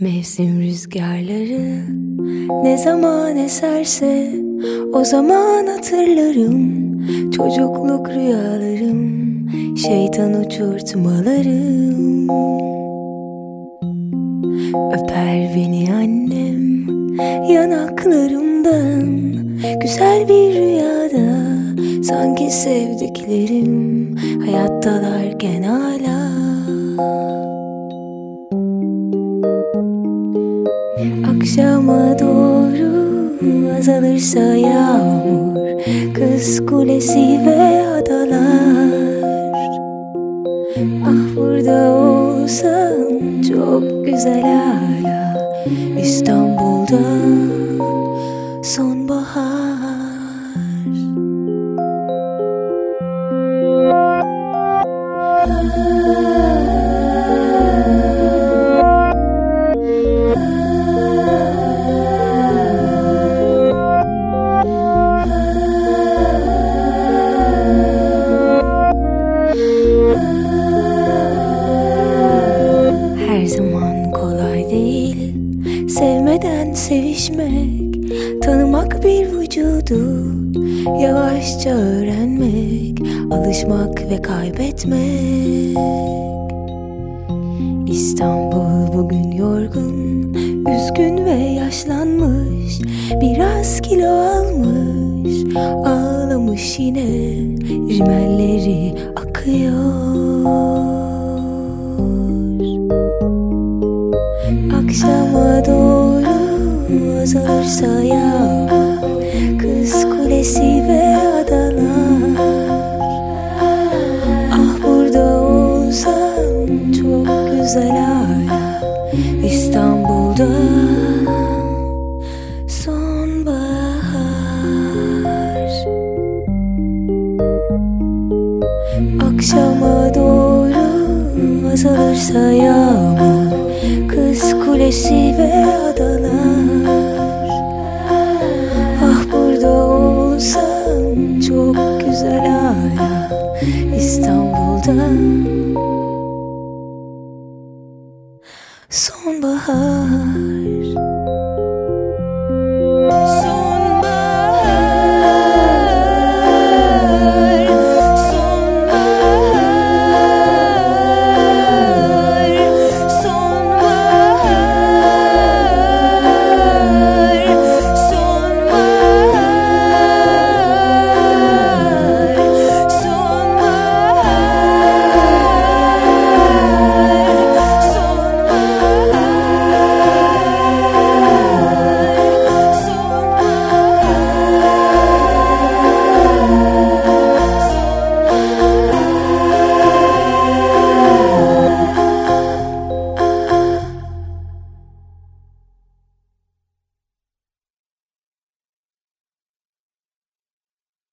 Mevsim rüzgarları ne zaman eserse o zaman hatırlarım. Çocukluk rüyalarım, şeytan uçurtmalarım. Öper beni annem yanaklarımdan. Güzel bir rüyada sanki sevdiklerim hayattalarken Akşama doğru azalırsa yağmur Kız kulesi ve adalar. Ah burada olsan çok güzel hala İstanbul'da Sevmeden sevişmek Tanımak bir vücudu Yavaşça öğrenmek Alışmak ve kaybetmek. İstanbul bugün yorgun Üzgün ve yaşlanmış Biraz kilo almış Ağlamış yine Rimelleri akıyor yağmur Kız kulesi ve adalar. Ah burada olsan çok güzel hala İstanbul'da sonbahar. Akşama doğru azalırsa yağmur Kız kulesi ve adalar İstanbul'da Sonbahar